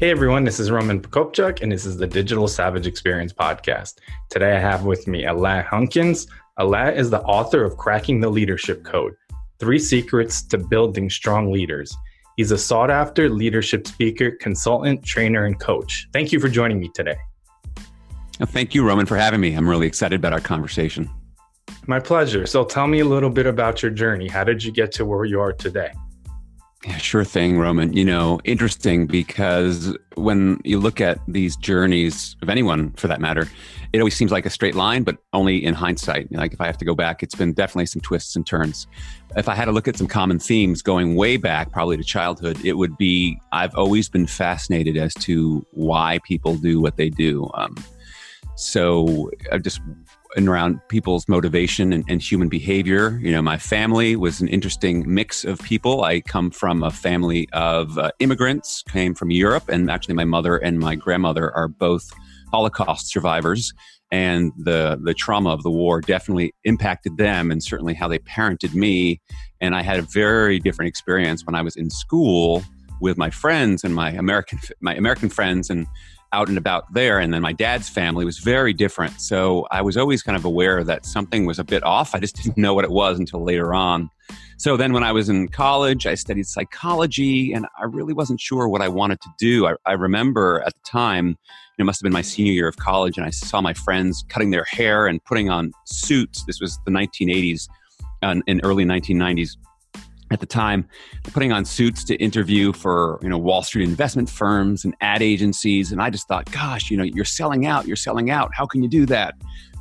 Hey everyone, this is Roman Prokopchuk, and this is the Digital Savage Experience podcast. Today I have with me Alain Hunkins. Alain is the author of Cracking the Leadership Code Three Secrets to Building Strong Leaders. He's a sought after leadership speaker, consultant, trainer, and coach. Thank you for joining me today. Thank you, Roman, for having me. I'm really excited about our conversation. My pleasure. So tell me a little bit about your journey. How did you get to where you are today? Yeah, sure thing, Roman. You know, interesting because when you look at these journeys of anyone for that matter, it always seems like a straight line, but only in hindsight. Like if I have to go back, it's been definitely some twists and turns. If I had to look at some common themes going way back, probably to childhood, it would be I've always been fascinated as to why people do what they do. Um, so I just and around people's motivation and, and, human behavior. You know, my family was an interesting mix of people. I come from a family of uh, immigrants, came from Europe, and actually my mother and my grandmother are both Holocaust survivors. And the the trauma of the war definitely impacted them, and certainly how they parented me. And I had a very different experience when I was in school with my friends and my American my American friends and out and about there. And then my dad's family was very different. So I was always kind of aware that something was a bit off. I just didn't know what it was until later on. So then when I was in college, I studied psychology and I really wasn't sure what I wanted to do. I, I remember at the time, it must have been my senior year of college, and I saw my friends cutting their hair and putting on suits. This was the 1980s and uh, early 1990s at the time putting on suits to interview for you know wall street investment firms and ad agencies and i just thought gosh you know you're selling out you're selling out. How can you do that?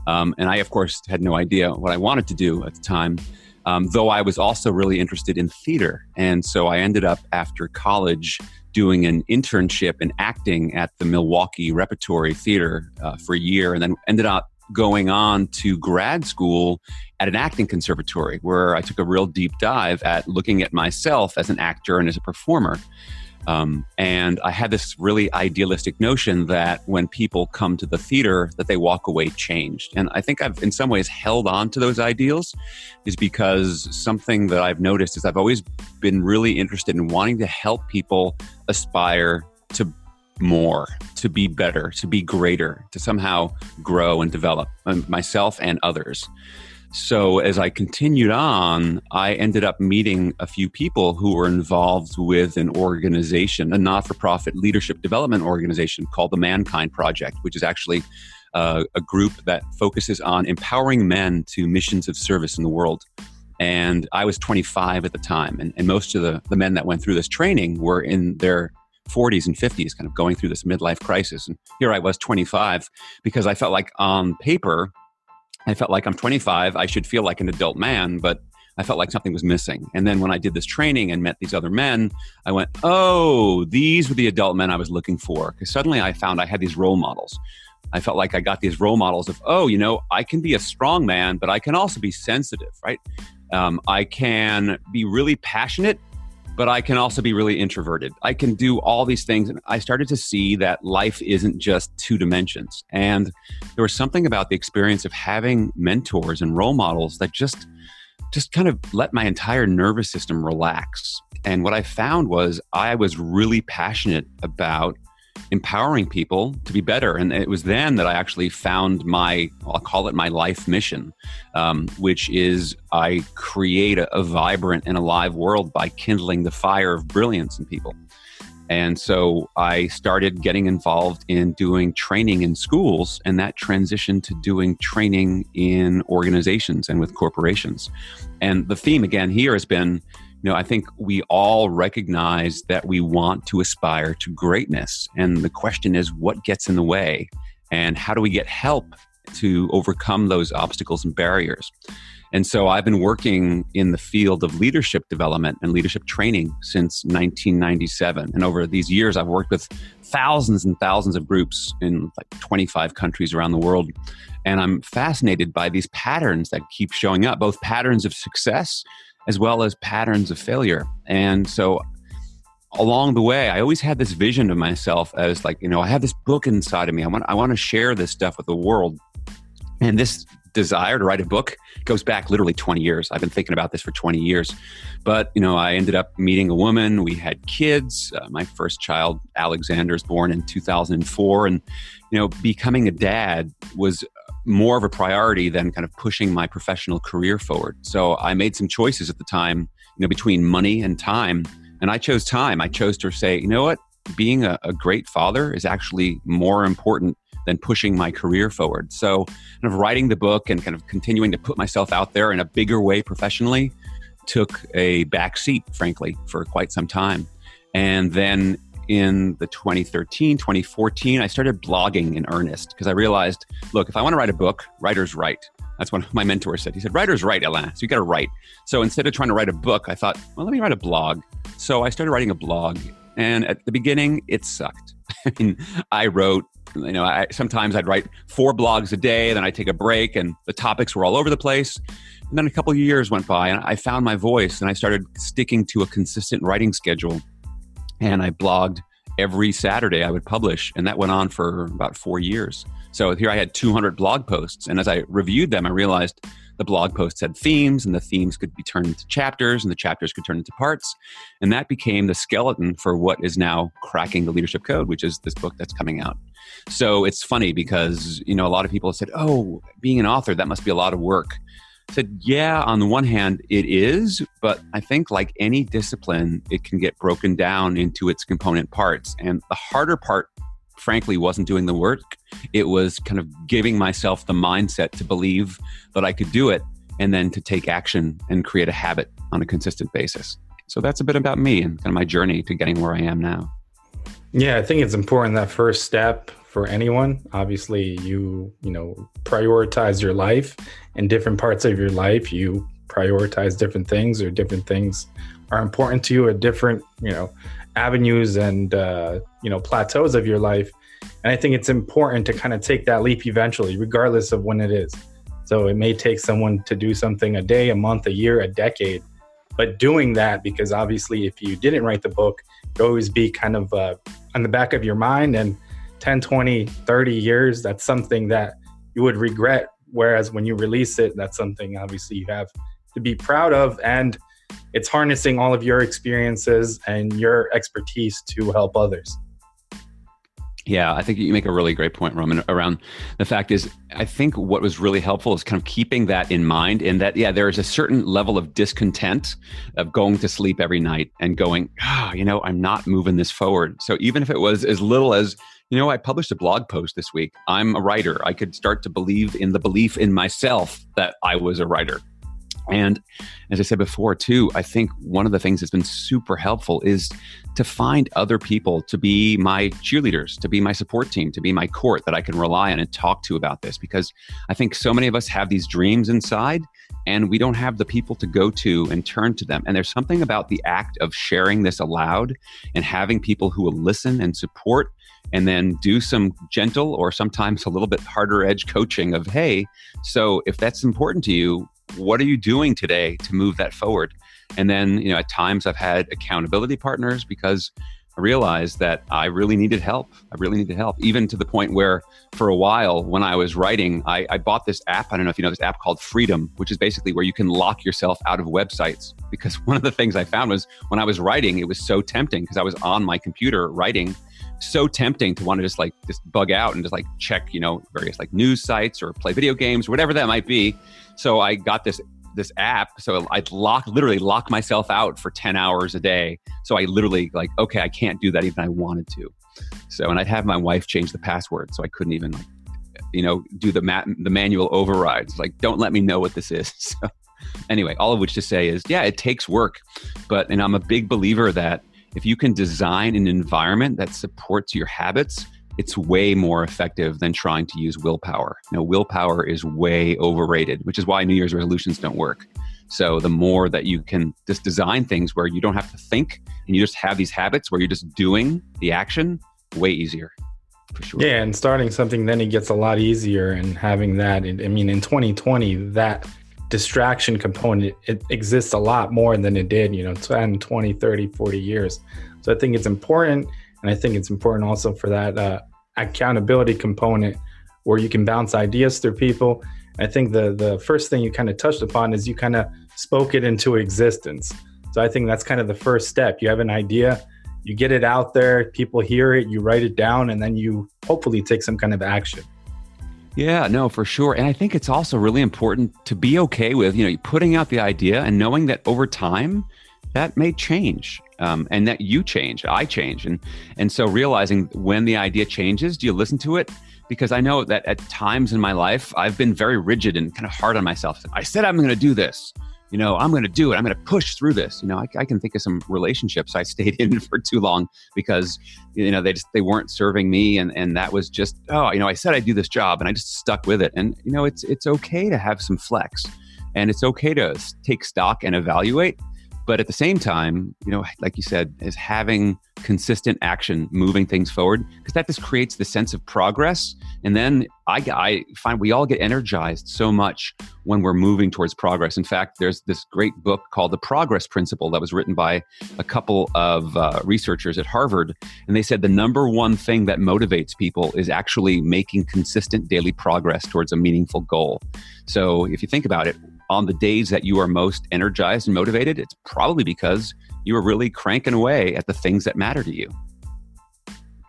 Um, and i of course had no idea what i wanted to do at the time um, though i was also really interested in theater. And so i ended up after college doing an internship in acting at the milwaukee repertory theater uh, for a year and then ended up going on to grad school at an acting conservatory where I took a real deep dive at looking at myself as an actor and as a performer. Um, and I had this really idealistic notion that when people come to the theater, that they walk away changed. And I think I've, in some ways, held on to those ideals, is because something that I've noticed is I've always been really interested in wanting to help people aspire to more, to be better, to be greater, to somehow grow and develop um, myself and others. So, as I continued on, I ended up meeting a few people who were involved with an organization, a not for profit leadership development organization called the Mankind Project, which is actually uh, a group that focuses on empowering men to missions of service in the world. And I was 25 at the time, and, and most of the, the men that went through this training were in their 40s and 50s, kind of going through this midlife crisis. And here I was 25 because I felt like on paper, I felt like I'm 25, I should feel like an adult man, but I felt like something was missing. And then when I did this training and met these other men, I went, oh, these were the adult men I was looking for. Because suddenly I found I had these role models. I felt like I got these role models of, oh, you know, I can be a strong man, but I can also be sensitive, right? Um, I can be really passionate but I can also be really introverted. I can do all these things. And I started to see that life isn't just two dimensions. And there was something about the experience of having mentors and role models that just just kind of let my entire nervous system relax. And what I found was I was really passionate about empowering people to be better. And it was then that I actually found my, I'll call it my life mission, um, which is I create a, a vibrant and alive world by kindling the fire of brilliance in people. And so I started getting involved in doing training in schools, and that transitioned to doing training in organizations and with corporations. And the theme again here has been you know, I think we all recognize that we want to aspire to greatness. And the question is, what gets in the way? And how do we get help to overcome those obstacles and barriers. And so I've been working in the field of leadership development and leadership training since 1997. And over these years, I've worked with thousands and thousands of groups in like 25 countries around the world. And I'm fascinated by these patterns that keep showing up, both patterns of success as well as patterns of failure. And so along the way, I always had this vision of myself as like, you know, I have this book inside of me. I want I want to share this stuff with the world. And this desire to write a book goes back literally 20 years. I've been thinking about this for 20 years. But, you know, I ended up meeting a woman. We had kids. Uh, my first child, Alexander, is born in 2004. And, you know, becoming a dad was more of a priority than kind of pushing my professional career forward. So I made some choices at the time, you know, between money and time. And I chose time. I chose to say, you know what? Being a, a great father is actually more important than pushing my career forward. So, kind of writing the book and kind of continuing to put myself out there in a bigger way professionally took a back seat, frankly, for quite some time. And then in the 2013, 2014, I started blogging in earnest because I realized, look, if I want to write a book, writers write. That's what my mentor said. He said, writers write, Alain. So you got to write. So instead of trying to write a book, I thought, well, let me write a blog. So I started writing a blog. And at the beginning, it sucked. I mean, I wrote you know, I, sometimes I'd write four blogs a day, then I'd take a break, and the topics were all over the place. And then a couple of years went by, and I found my voice, and I started sticking to a consistent writing schedule. And I blogged every Saturday. I would publish, and that went on for about four years. So here I had 200 blog posts, and as I reviewed them, I realized the blog posts had themes, and the themes could be turned into chapters, and the chapters could turn into parts. And that became the skeleton for what is now Cracking the Leadership Code, which is this book that's coming out. So it's funny because, you know, a lot of people said, oh, being an author, that must be a lot of work. Said, yeah, on the one hand, it is, but I think like any discipline, it can get broken down into its component parts. And the harder part frankly wasn't doing the work. It was kind of giving myself the mindset to believe that I could do it and then to take action and create a habit on a consistent basis. So that's a bit about me and kind of my journey to getting where I am now. Yeah, I think it's important that first step for anyone. Obviously, you, you know, prioritize your life in different parts of your life. You prioritize different things or different things are important to you at different, you know, avenues and uh, you know plateaus of your life and i think it's important to kind of take that leap eventually regardless of when it is so it may take someone to do something a day a month a year a decade but doing that because obviously if you didn't write the book it always be kind of uh, on the back of your mind and 10 20 30 years that's something that you would regret whereas when you release it that's something obviously you have to be proud of and it's harnessing all of your experiences and your expertise to help others. Yeah, I think you make a really great point, Roman, around the fact is, I think what was really helpful is kind of keeping that in mind and that, yeah, there is a certain level of discontent of going to sleep every night and going, ah, oh, you know, I'm not moving this forward. So even if it was as little as, you know, I published a blog post this week, I'm a writer. I could start to believe in the belief in myself that I was a writer. And as I said before, too, I think one of the things that's been super helpful is to find other people to be my cheerleaders, to be my support team, to be my court that I can rely on and talk to about this. Because I think so many of us have these dreams inside and we don't have the people to go to and turn to them. And there's something about the act of sharing this aloud and having people who will listen and support and then do some gentle or sometimes a little bit harder edge coaching of, hey, so if that's important to you, what are you doing today to move that forward? And then, you know, at times I've had accountability partners because I realized that I really needed help. I really needed help, even to the point where for a while when I was writing, I, I, bought this app. I don't know if you know this app called Freedom, which is basically where you can lock yourself out of websites. Because one of the things I found was when I was writing, it was so tempting because I was on my computer writing so tempting to want to just like just bug out and just like check you know various like news sites or play video games whatever that might be. So i got this this app so i'd lock literally lock myself out for 10 hours a day. So i literally like okay i can't do that even i wanted to. So and i'd have my wife change the password so i couldn't even like you know do the mat the manual overrides. Like don't let me know what this is. So anyway all of which to say is yeah it takes work but and i'm a big believer that if you can design an environment that supports your habits, it's way more effective than trying to use willpower. Now, willpower is way overrated, which is why New Year's resolutions don't work. So the more that you can just design things where you don't have to think and you just have these habits where you're just doing the action, way easier. For sure. Yeah, and starting something then it gets a lot easier and having that I mean in 2020 that distraction component it exists a lot more than it did, you know, 10, 20, 30, 40 years. So I think it's important and I think it's important also for that uh, accountability component where you can bounce ideas through people. I think the the first thing you kind of touched upon is you kind of spoke it into existence. So I think that's kind of the first step. You have an idea, you get it out there, people hear it, you write it down, and then you hopefully take some kind of action. Yeah, no, for sure. And I think it's also really important to be okay with, you know, putting out the idea and knowing that over time that may change um, and that you change, I change. And, and so realizing when the idea changes, do you listen to it? Because I know that at times in my life, I've been very rigid and kind of hard on myself. I said I'm going to do this. You know, I'm going to do it. I'm going to push through this. You know, I, I, can think of some relationships I stayed in for too long because, you know, they just they weren't serving me, and and that was just oh, you know, I said I'd do this job, and I just stuck with it. And you know, it's it's okay to have some flex, and it's okay to take stock and evaluate but at the same time, you know, like you said, is having consistent action, moving things forward, because that just creates the sense of progress. And then I, I find we all get energized so much when we're moving towards progress. In fact, there's this great book called The Progress Principle that was written by a couple of uh, researchers at Harvard. And they said the number one thing that motivates people is actually making consistent daily progress towards a meaningful goal. So if you think about it, on the days that you are most energized and motivated, it's probably because you are really cranking away at the things that matter to you.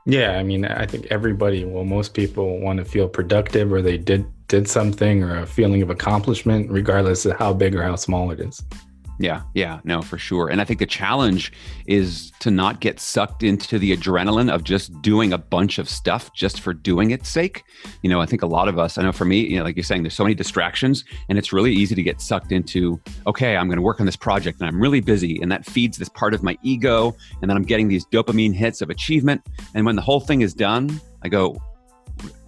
Yeah, I mean, I think everybody, well, most people want to feel productive or they did did something or a feeling of accomplishment, regardless of how big or how small it is. Yeah, yeah, no, for sure. And I think the challenge is to not get sucked into the adrenaline of just doing a bunch of stuff just for doing its sake. You know, I think a lot of us, I know for me, you know, like you're saying, there's so many distractions and it's really easy to get sucked into, okay, I'm going to work on this project and I'm really busy. And that feeds this part of my ego. And then I'm getting these dopamine hits of achievement. And when the whole thing is done, I go,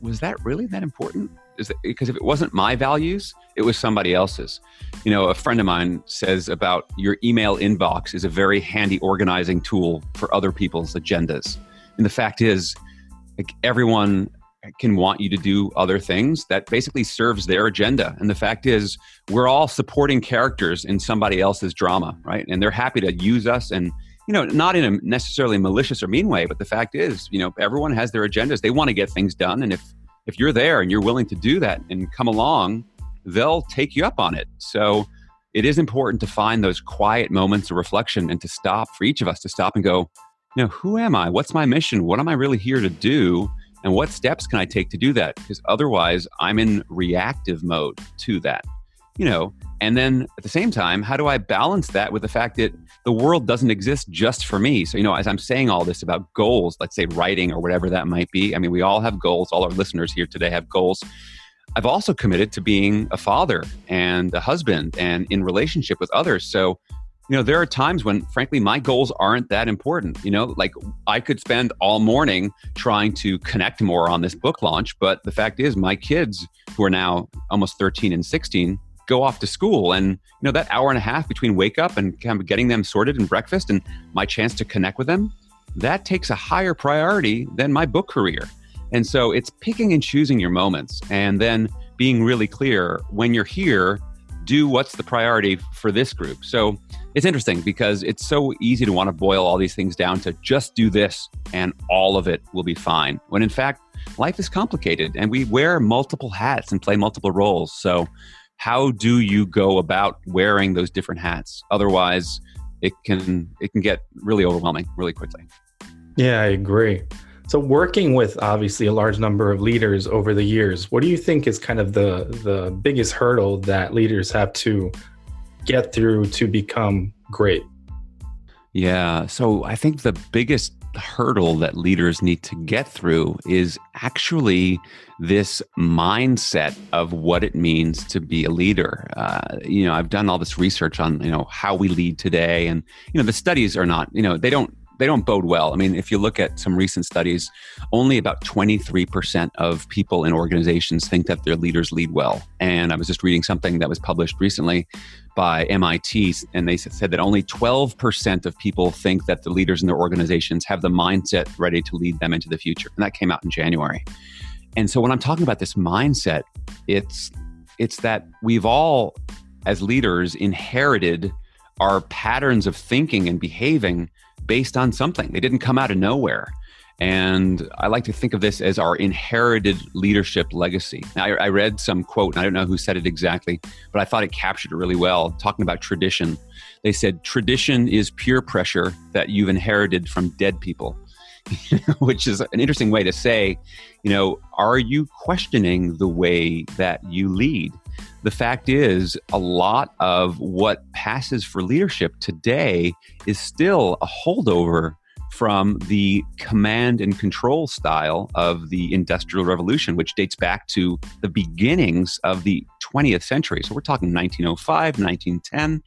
was that really that important? Is that, because if it wasn't my values, it was somebody else's. You know, a friend of mine says about your email inbox is a very handy organizing tool for other people's agendas. And the fact is, like everyone can want you to do other things that basically serves their agenda. And the fact is, we're all supporting characters in somebody else's drama, right? And they're happy to use us and you know, not in a necessarily malicious or mean way, but the fact is, you know, everyone has their agendas. They want to get things done. And if if you're there and you're willing to do that and come along, they'll take you up on it. So it is important to find those quiet moments of reflection and to stop for each of us to stop and go, you know, who am I? What's my mission? What am I really here to do? And what steps can I take to do that? Because otherwise, I'm in reactive mode to that, you know. And then at the same time, how do I balance that with the fact that the world doesn't exist just for me? So, you know, as I'm saying all this about goals, let's say writing or whatever that might be, I mean, we all have goals. All our listeners here today have goals. I've also committed to being a father and a husband and in relationship with others. So, you know, there are times when, frankly, my goals aren't that important. You know, like I could spend all morning trying to connect more on this book launch, but the fact is, my kids, who are now almost 13 and 16, go off to school. And you know that hour and a half between wake up and kind of getting them sorted and breakfast and my chance to connect with them that takes a higher priority than my book career. And so it's picking and choosing your moments and then being really clear when you're here do what's the priority for this group. So it's interesting because it's so easy to want to boil all these things down to just do this and all of it will be fine when in fact life is complicated and we wear multiple hats and play multiple roles. So how do you go about wearing those different hats? Otherwise it can it can get really overwhelming really quickly. Yeah i agree. So working with obviously a large number of leaders over the years what do you think is kind of the the biggest hurdle that leaders have to get through to become great? Yeah so i think the biggest hurdle that leaders need to get through is actually this mindset of what it means to be a leader. Uh, you know, I've done all this research on you know how we lead today, and you know the studies are not you know they don't they don't bode well. I mean, if you look at some recent studies, only about 23% of people in organizations think that their leaders lead well. And I was just reading something that was published recently by MIT, and they said that only 12% of people think that the leaders in their organizations have the mindset ready to lead them into the future. And that came out in January. And so when I'm talking about this mindset, it's it's that we've all as leaders inherited our patterns of thinking and behaving based on something. They didn't come out of nowhere. And I like to think of this as our inherited leadership legacy. Now, I, I read some quote, and I don't know who said it exactly, but I thought it captured it really well, talking about tradition. They said, Tradition is peer pressure that you've inherited from dead people, which is an interesting way to say, you know, are you questioning the way that you lead? The fact is, a lot of what passes for leadership today is still a holdover from the command and control style of the Industrial Revolution, which dates back to the beginnings of the 20th century. So we're talking 1905, 1910.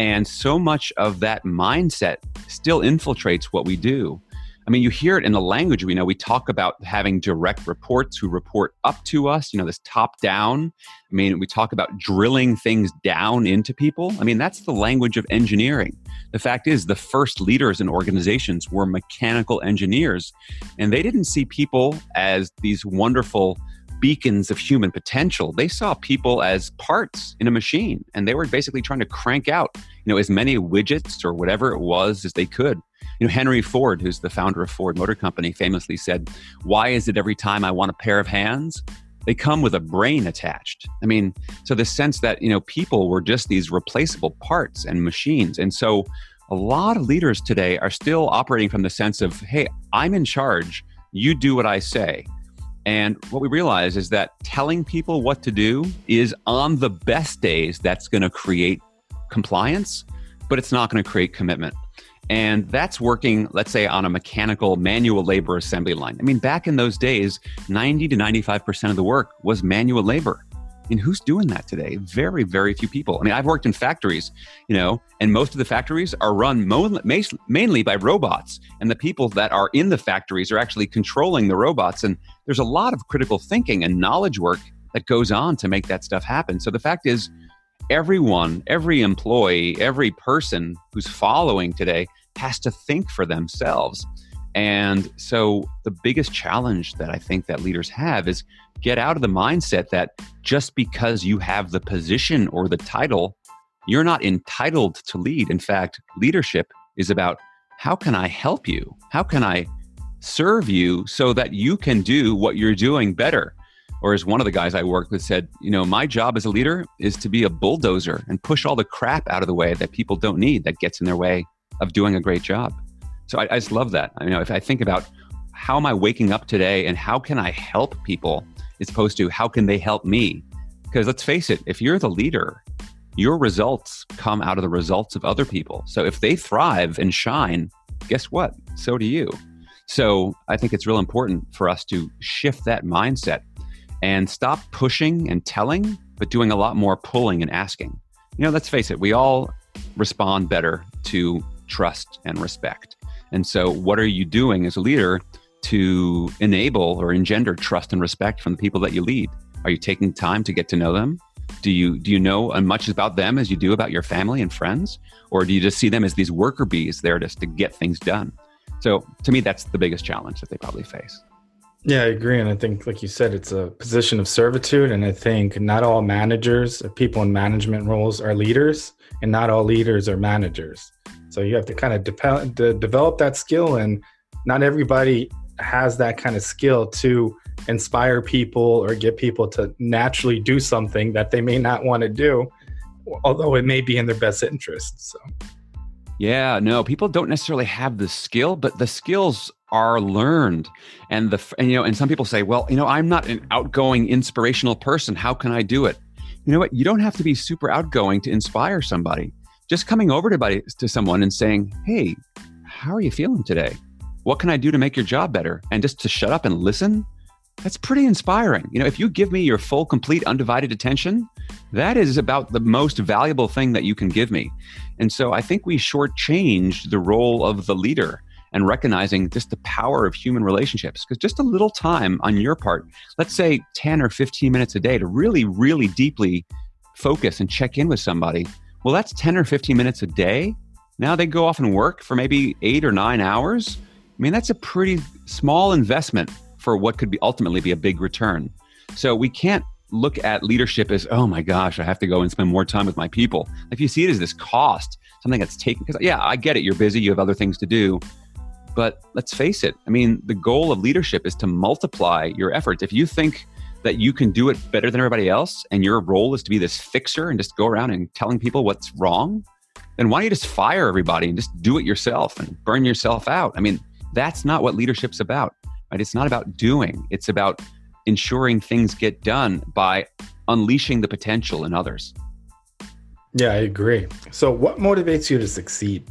And so much of that mindset still infiltrates what we do. I mean, you hear it in the language we know. We talk about having direct reports who report up to us, you know, this top down. I mean, we talk about drilling things down into people. I mean, that's the language of engineering. The fact is, the first leaders in organizations were mechanical engineers, and they didn't see people as these wonderful beacons of human potential. They saw people as parts in a machine, and they were basically trying to crank out, you know, as many widgets or whatever it was as they could. You know, Henry Ford, who's the founder of Ford Motor Company, famously said, Why is it every time I want a pair of hands? They come with a brain attached. I mean, so the sense that, you know, people were just these replaceable parts and machines. And so a lot of leaders today are still operating from the sense of, hey, I'm in charge, you do what I say. And what we realize is that telling people what to do is on the best days that's going to create compliance, but it's not going to create commitment. And that's working, let's say, on a mechanical manual labor assembly line. I mean, back in those days, 90 to 95% of the work was manual labor. And who's doing that today? Very, very few people. I mean, I've worked in factories, you know, and most of the factories are run mo- mainly by robots. And the people that are in the factories are actually controlling the robots. And there's a lot of critical thinking and knowledge work that goes on to make that stuff happen. So the fact is, everyone, every employee, every person who's following today has to think for themselves. And so the biggest challenge that I think that leaders have is get out of the mindset that just because you have the position or the title, you're not entitled to lead. In fact, leadership is about how can I help you? How can I serve you so that you can do what you're doing better? Or as one of the guys I worked with said, you know, my job as a leader is to be a bulldozer and push all the crap out of the way that people don't need that gets in their way of doing a great job. So I, I just love that. I mean, if I think about how am I waking up today and how can I help people as opposed to how can they help me? Because let's face it, if you're the leader, your results come out of the results of other people. So if they thrive and shine, guess what? So do you. So I think it's real important for us to shift that mindset and stop pushing and telling, but doing a lot more pulling and asking. You know, let's face it, we all respond better to trust and respect. And so, what are you doing as a leader to enable or engender trust and respect from the people that you lead? Are you taking time to get to know them? Do you do you know as much about them as you do about your family and friends, or do you just see them as these worker bees there just to get things done? So, to me, that's the biggest challenge that they probably face. Yeah, I agree. And I think, like you said, it's a position of servitude. And I think not all managers or people in management roles are leaders, and not all leaders are managers. So you have to kind of de- de- develop that skill. And not everybody has that kind of skill to inspire people or get people to naturally do something that they may not want to do, although it may be in their best interest. So. Yeah, no, people don't necessarily have the skill, but the skills are learned. And the and, you know, and some people say, well, you know, I'm not an outgoing, inspirational person. How can I do it? You know what? You don't have to be super outgoing to inspire somebody. Just coming over to, to someone and saying, hey, how are you feeling today? What can I do to make your job better? And just to shut up and listen, that's pretty inspiring. You know, if you give me your full, complete, undivided attention, that is about the most valuable thing that you can give me. And so I think we shortchange the role of the leader and recognizing just the power of human relationships. Because just a little time on your part, let's say 10 or 15 minutes a day to really, really deeply focus and check in with somebody. Well, that's 10 or 15 minutes a day. Now they go off and work for maybe eight or nine hours. I mean, that's a pretty small investment for what could be ultimately be a big return. So we can't look at leadership as, oh my gosh, I have to go and spend more time with my people. If you see it as this cost, something that's taken, because yeah, I get it, you're busy, you have other things to do. But let's face it, I mean, the goal of leadership is to multiply your efforts. If you think that you can do it better than everybody else and your role is to be this fixer and just go around and telling people what's wrong, then why don't you just fire everybody and just do it yourself and burn yourself out? I mean, that's not what leadership's about, right? It's not about doing, it's about ensuring things get done by unleashing the potential in others. Yeah, I agree. So, what motivates you to succeed?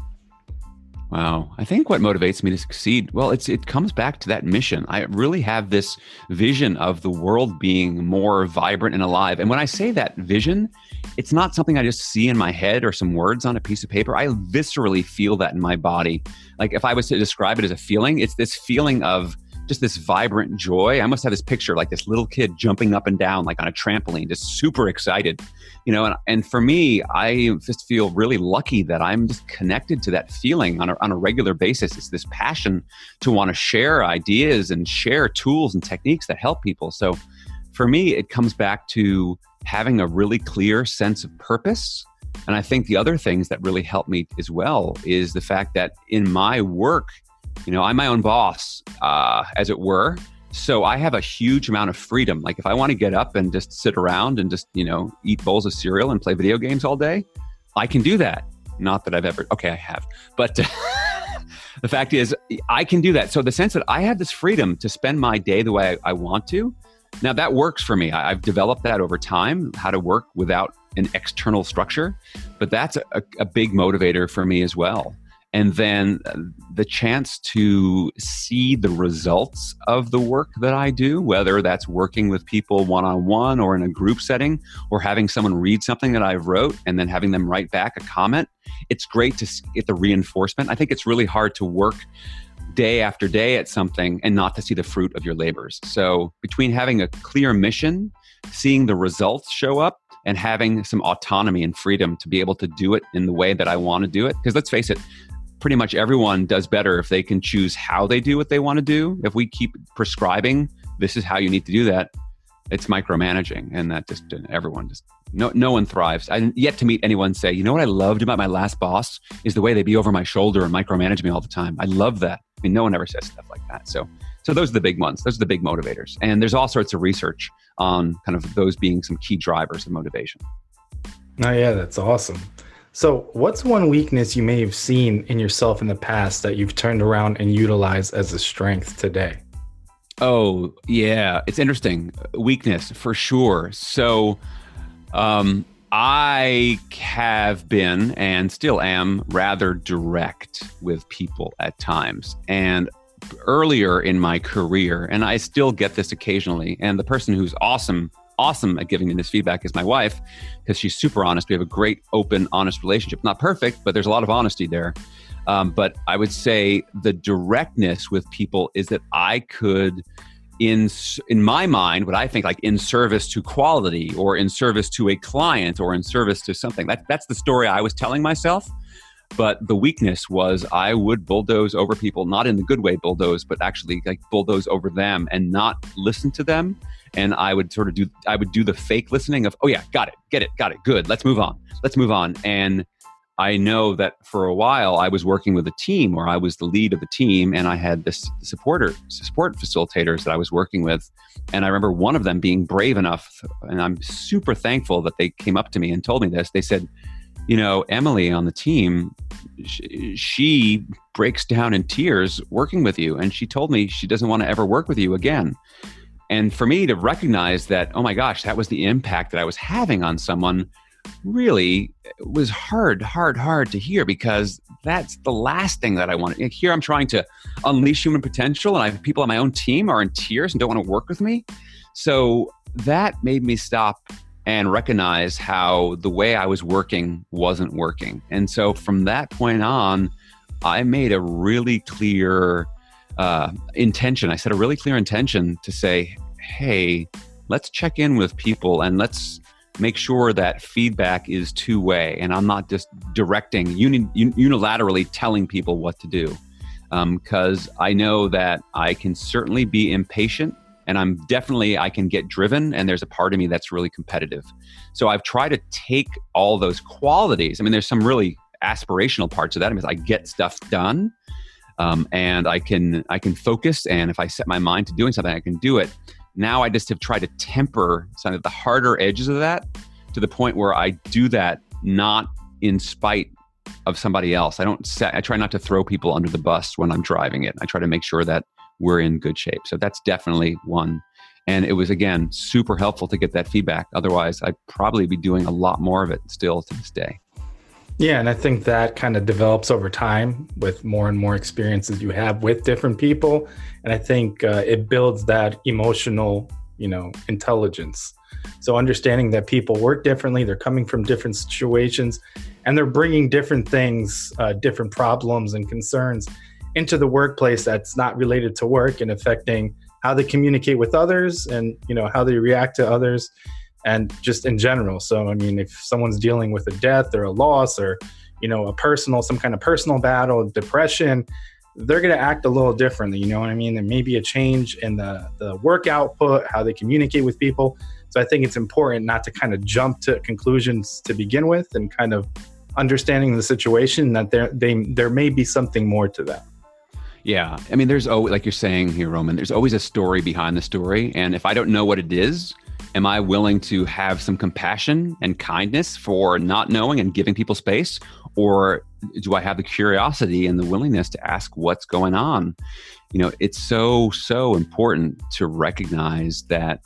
Wow. I think what motivates me to succeed, well, it's it comes back to that mission. I really have this vision of the world being more vibrant and alive. And when I say that vision, it's not something I just see in my head or some words on a piece of paper. I viscerally feel that in my body. Like if I was to describe it as a feeling, it's this feeling of just this vibrant joy. I must have this picture like this little kid jumping up and down like on a trampoline, just super excited, you know. And, and for me, I just feel really lucky that I'm just connected to that feeling on a, on a regular basis. It's this passion to want to share ideas and share tools and techniques that help people. So for me, it comes back to having a really clear sense of purpose. And I think the other things that really help me as well is the fact that in my work, you know, I'm my own boss, uh, as it were. So I have a huge amount of freedom. Like if I want to get up and just sit around and just, you know, eat bowls of cereal and play video games all day, I can do that. Not that I've ever, okay, I have. But the fact is, I can do that. So the sense that I have this freedom to spend my day the way I, I want to, now that works for me. I, have developed that over time, how to work without an external structure. But that's a, a big motivator for me as well and then uh, the chance to see the results of the work that I do, whether that's working with people one on one or in a group setting, or having someone read something that I wrote and then having them write back a comment. It's great to get the reinforcement. I think it's really hard to work day after day at something and not to see the fruit of your labors. So, between having a clear mission, seeing the results show up, and having some autonomy and freedom to be able to do it in the way that I want to do it. Because let's face it, pretty much everyone does better if they can choose how they do what they want to do. If we keep prescribing, this is how you need to do that, it's micromanaging, and that just everyone just no no one thrives. I yet to meet anyone say, you know what I loved about my last boss is the way they'd be over my shoulder and micromanage me all the time. I love that. I mean, no one ever says stuff like that. So so those are the big ones. Those are the big motivators. And there's all sorts of research on kind of those being some key drivers of motivation. Oh yeah, that's awesome. So, what's one weakness you may have seen in yourself in the past that you've turned around and utilized as a strength today? Oh, yeah, it's interesting. Weakness for sure. So, um, I have been and still am rather direct with people at times. And earlier in my career, and I still get this occasionally, and the person who's awesome awesome at giving me this feedback is my wife because she's super honest. We have a great, open, honest relationship. Not perfect, but there's a lot of honesty there. Um, but I would say the directness with people is that I could, in in my mind, what I think like in service to quality, or in service to a client, or in service to something. That that's the story I was telling myself. But the weakness was I would bulldoze over people, not in the good way bulldoze, but actually like bulldoze over them and not listen to them. And I would sort of do I would do the fake listening of, oh yeah, got it, get it, got it, good. Let's move on. Let's move on. And I know that for a while I was working with a team where I was the lead of the team and I had this supporter support facilitators that I was working with. And I remember one of them being brave enough, and I'm super thankful that they came up to me and told me this. They said, you know, Emily on the team, she breaks down in tears working with you. And she told me she doesn't want to ever work with you again. And for me to recognize that, oh my gosh, that was the impact that I was having on someone really was hard, hard, hard to hear because that's the last thing that I want. Here I'm trying to unleash human potential, and I have people on my own team are in tears and don't want to work with me. So that made me stop and recognize how the way I was working wasn't working. And so from that point on, I made a really clear uh, intention. I set a really clear intention to say, hey, let's check in with people and let's make sure that feedback is two way and I'm not just directing, uni- unilaterally telling people what to do. Because um, I know that I can certainly be impatient and I'm definitely, I can get driven and there's a part of me that's really competitive. So I've tried to take all those qualities. I mean, there's some really aspirational parts of that. I mean, I get stuff done. Um, and I can I can focus, and if I set my mind to doing something, I can do it. Now I just have tried to temper some of the harder edges of that to the point where I do that not in spite of somebody else. I don't set, I try not to throw people under the bus when I'm driving it. I try to make sure that we're in good shape. So that's definitely one. And it was again super helpful to get that feedback. Otherwise, I'd probably be doing a lot more of it still to this day. Yeah, and I think that kind of develops over time with more and more experiences you have with different people, and I think uh, it builds that emotional, you know, intelligence. So understanding that people work differently, they're coming from different situations, and they're bringing different things, uh, different problems and concerns into the workplace that's not related to work and affecting how they communicate with others and you know how they react to others and just in general. So, I mean, if someone's dealing with a death or a loss or, you know, a personal, some kind of personal battle, depression, they're going to act a little differently. You know what I mean? There may be a change in the, the work output, how they communicate with people. So I think it's important not to kind of jump to conclusions to begin with and kind of understanding the situation that there, they, there may be something more to that. Yeah. I mean, there's always, like you're saying here, Roman, there's always a story behind the story. And if I don't know what it is, Am I willing to have some compassion and kindness for not knowing and giving people space? Or do I have the curiosity and the willingness to ask what's going on? You know, it's so, so important to recognize that,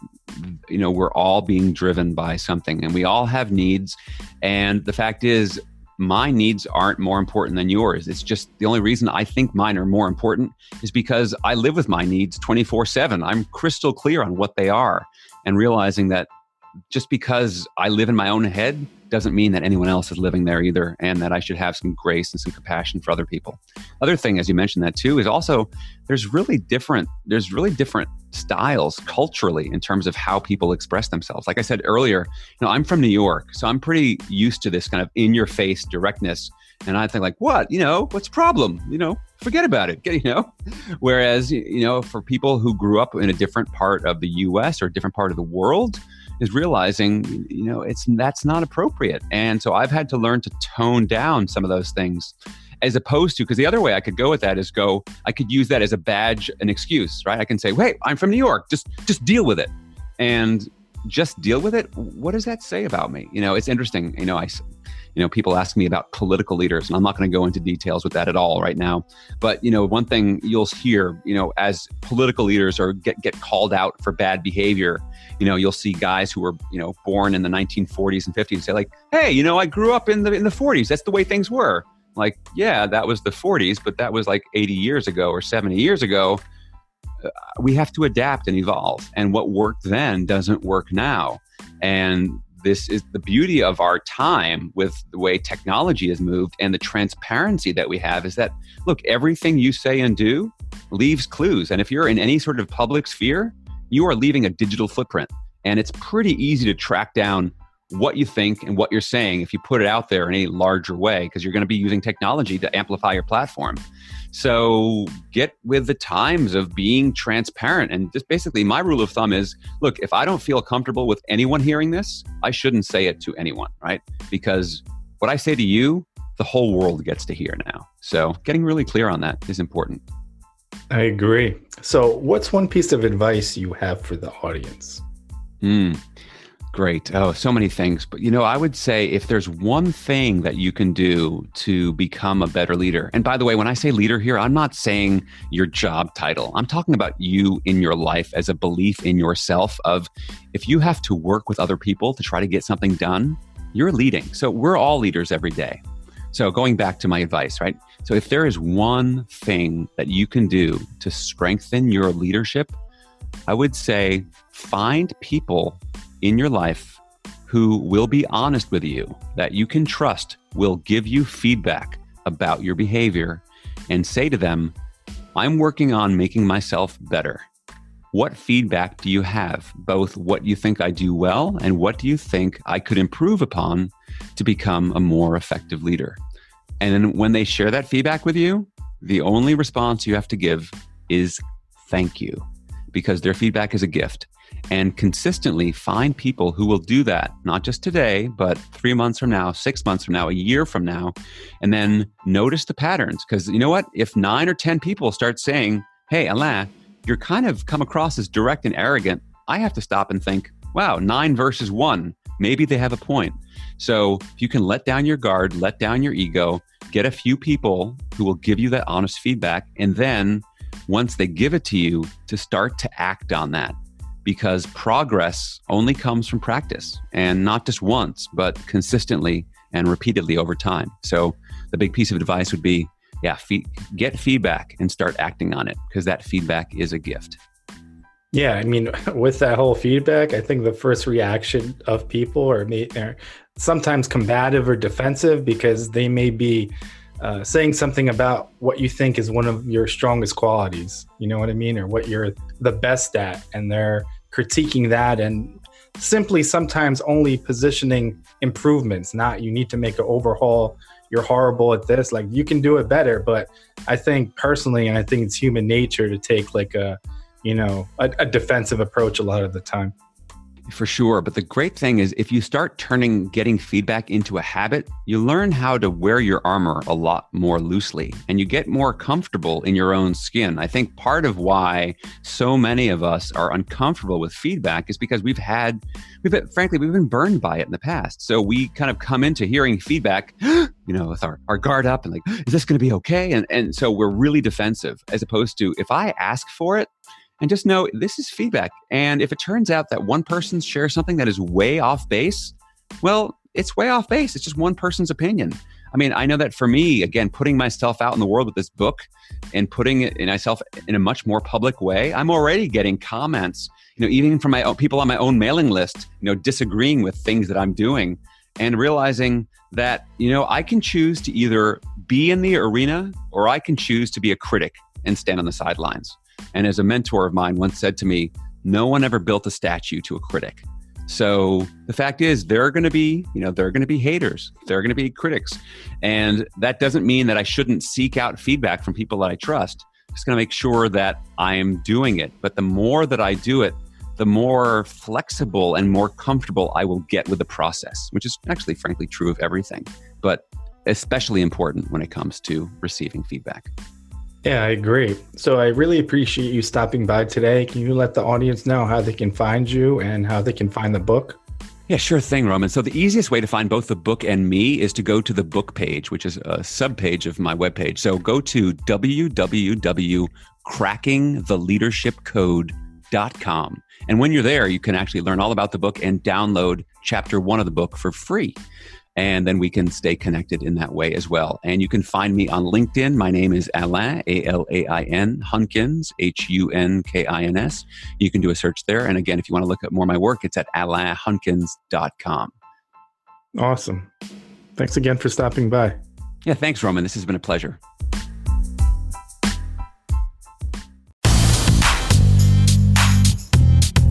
you know, we're all being driven by something and we all have needs. And the fact is, my needs aren't more important than yours. It's just the only reason I think mine are more important is because I live with my needs 24 7. I'm crystal clear on what they are and realizing that just because I live in my own head doesn't mean that anyone else is living there either, and that I should have some grace and some compassion for other people. Other thing, as you mentioned that too, is also there's really different there's really different styles culturally in terms of how people express themselves. Like I said earlier, you know, I'm from New York, so I'm pretty used to this kind of in your face directness. And I think like, what? You know, what's the problem? You know, forget about it. You know, whereas you know, for people who grew up in a different part of the U.S. or a different part of the world, is realizing you know it's that's not appropriate. And so I've had to learn to tone down some of those things as opposed to because the other way I could go with that is go I could use that as a badge an excuse right I can say wait I'm from New York just just deal with it and just deal with it what does that say about me you know it's interesting you know I you know people ask me about political leaders and i'm not going to go into details with that at all right now but you know one thing you'll hear you know as political leaders or get get called out for bad behavior you know you'll see guys who were you know born in the 1940s and 50s say like hey you know i grew up in the in the 40s that's the way things were like, yeah, that was the 40s, but that was like 80 years ago or 70 years ago. Uh, we have to adapt and evolve. And what worked then doesn't work now. And this is the beauty of our time with the way technology has moved and the transparency that we have is that, look, everything you say and do leaves clues. And if you're in any sort of public sphere, you are leaving a digital footprint. And it's pretty easy to track down what you think and what you're saying if you put it out there in a larger way because you're going to be using technology to amplify your platform. So get with the times of being transparent. And just basically, my rule of thumb is look, if I don't feel comfortable with anyone hearing this, I shouldn't say it to anyone, right? Because what I say to you, the whole world gets to hear now. So getting really clear on that is important. I agree. So, what's one piece of advice you have for the audience? Hmm. Great. Oh, so many things. But you know, I would say if there's one thing that you can do to become a better leader, and by the way, when I say leader here, I'm not saying your job title. I'm talking about you in your life as a belief in yourself of if you have to work with other people to try to get something done, you're leading. So we're all leaders every day. So going back to my advice, right? So if there is one thing that you can do to strengthen your leadership, I would say find people in your life who will be honest with you, that you can trust, will give you feedback about your behavior, and say to them, I'm working on making myself better. What feedback do you have? Both what you think I do well and what do you think I could improve upon to become a more effective leader? And then when they share that feedback with you, the only response you have to give is thank you because their feedback is a gift. And consistently find people who will do that, not just today, but three months from now, six months from now, a year from now. And then notice the patterns. Because you know what? If nine or 10 people start saying, Hey, Alain, you're kind of come across as direct and arrogant, I have to stop and think, wow, nine versus one. Maybe they have a point. So if you can let down your guard, let down your ego, get a few people who will give you that honest feedback, and then once they give it to you, to start to act on that. Because progress only comes from practice and not just once, but consistently and repeatedly over time. So the big piece of advice would be yeah, get feedback and start acting on it because that feedback is a gift. Yeah, I mean, with that whole feedback, I think the first reaction of people are, are sometimes combative or defensive because they may be uh, saying something about what you think is one of your strongest qualities. You know what I mean, or what you're the best at, and they're critiquing that and simply sometimes only positioning improvements. Not you need to make an overhaul you're horrible at this like you can do it better but i think personally and i think it's human nature to take like a you know a, a defensive approach a lot of the time for sure. But the great thing is, if you start turning getting feedback into a habit, you learn how to wear your armor a lot more loosely and you get more comfortable in your own skin. I think part of why so many of us are uncomfortable with feedback is because we've had, we've been, frankly, we've been burned by it in the past. So we kind of come into hearing feedback, you know, with our, our guard up and like, is this going to be okay? And, and so we're really defensive as opposed to if I ask for it, and just know this is feedback. And if it turns out that one person shares something that is way off base, well, it's way off base. It's just one person's opinion. I mean, I know that for me, again, putting myself out in the world with this book and putting it in myself in a much more public way, I'm already getting comments, you know, even from my own people on my own mailing list, you know, disagreeing with things that I'm doing and realizing that, you know, I can choose to either be in the arena or I can choose to be a critic and stand on the sidelines. And as a mentor of mine once said to me, no one ever built a statue to a critic. So the fact is, there are going to be, you know, there are going to be haters, there are going to be critics, and that doesn't mean that I shouldn't seek out feedback from people that I trust. Just going to make sure that I am doing it. But the more that I do it, the more flexible and more comfortable I will get with the process, which is actually, frankly, true of everything, but especially important when it comes to receiving feedback. Yeah, I agree. So I really appreciate you stopping by today. Can you let the audience know how they can find you and how they can find the book? Yeah, sure thing, Roman. So the easiest way to find both the book and me is to go to the book page, which is a subpage of my webpage. So go to www.crackingtheleadershipcode.com. And when you're there, you can actually learn all about the book and download chapter one of the book for free and then we can stay connected in that way as well. And you can find me on LinkedIn. My name is Alain, A L A I N, Hunkins, H U N K I N S. You can do a search there. And again, if you want to look at more of my work, it's at alainhunkins.com. Awesome. Thanks again for stopping by. Yeah, thanks, Roman. This has been a pleasure.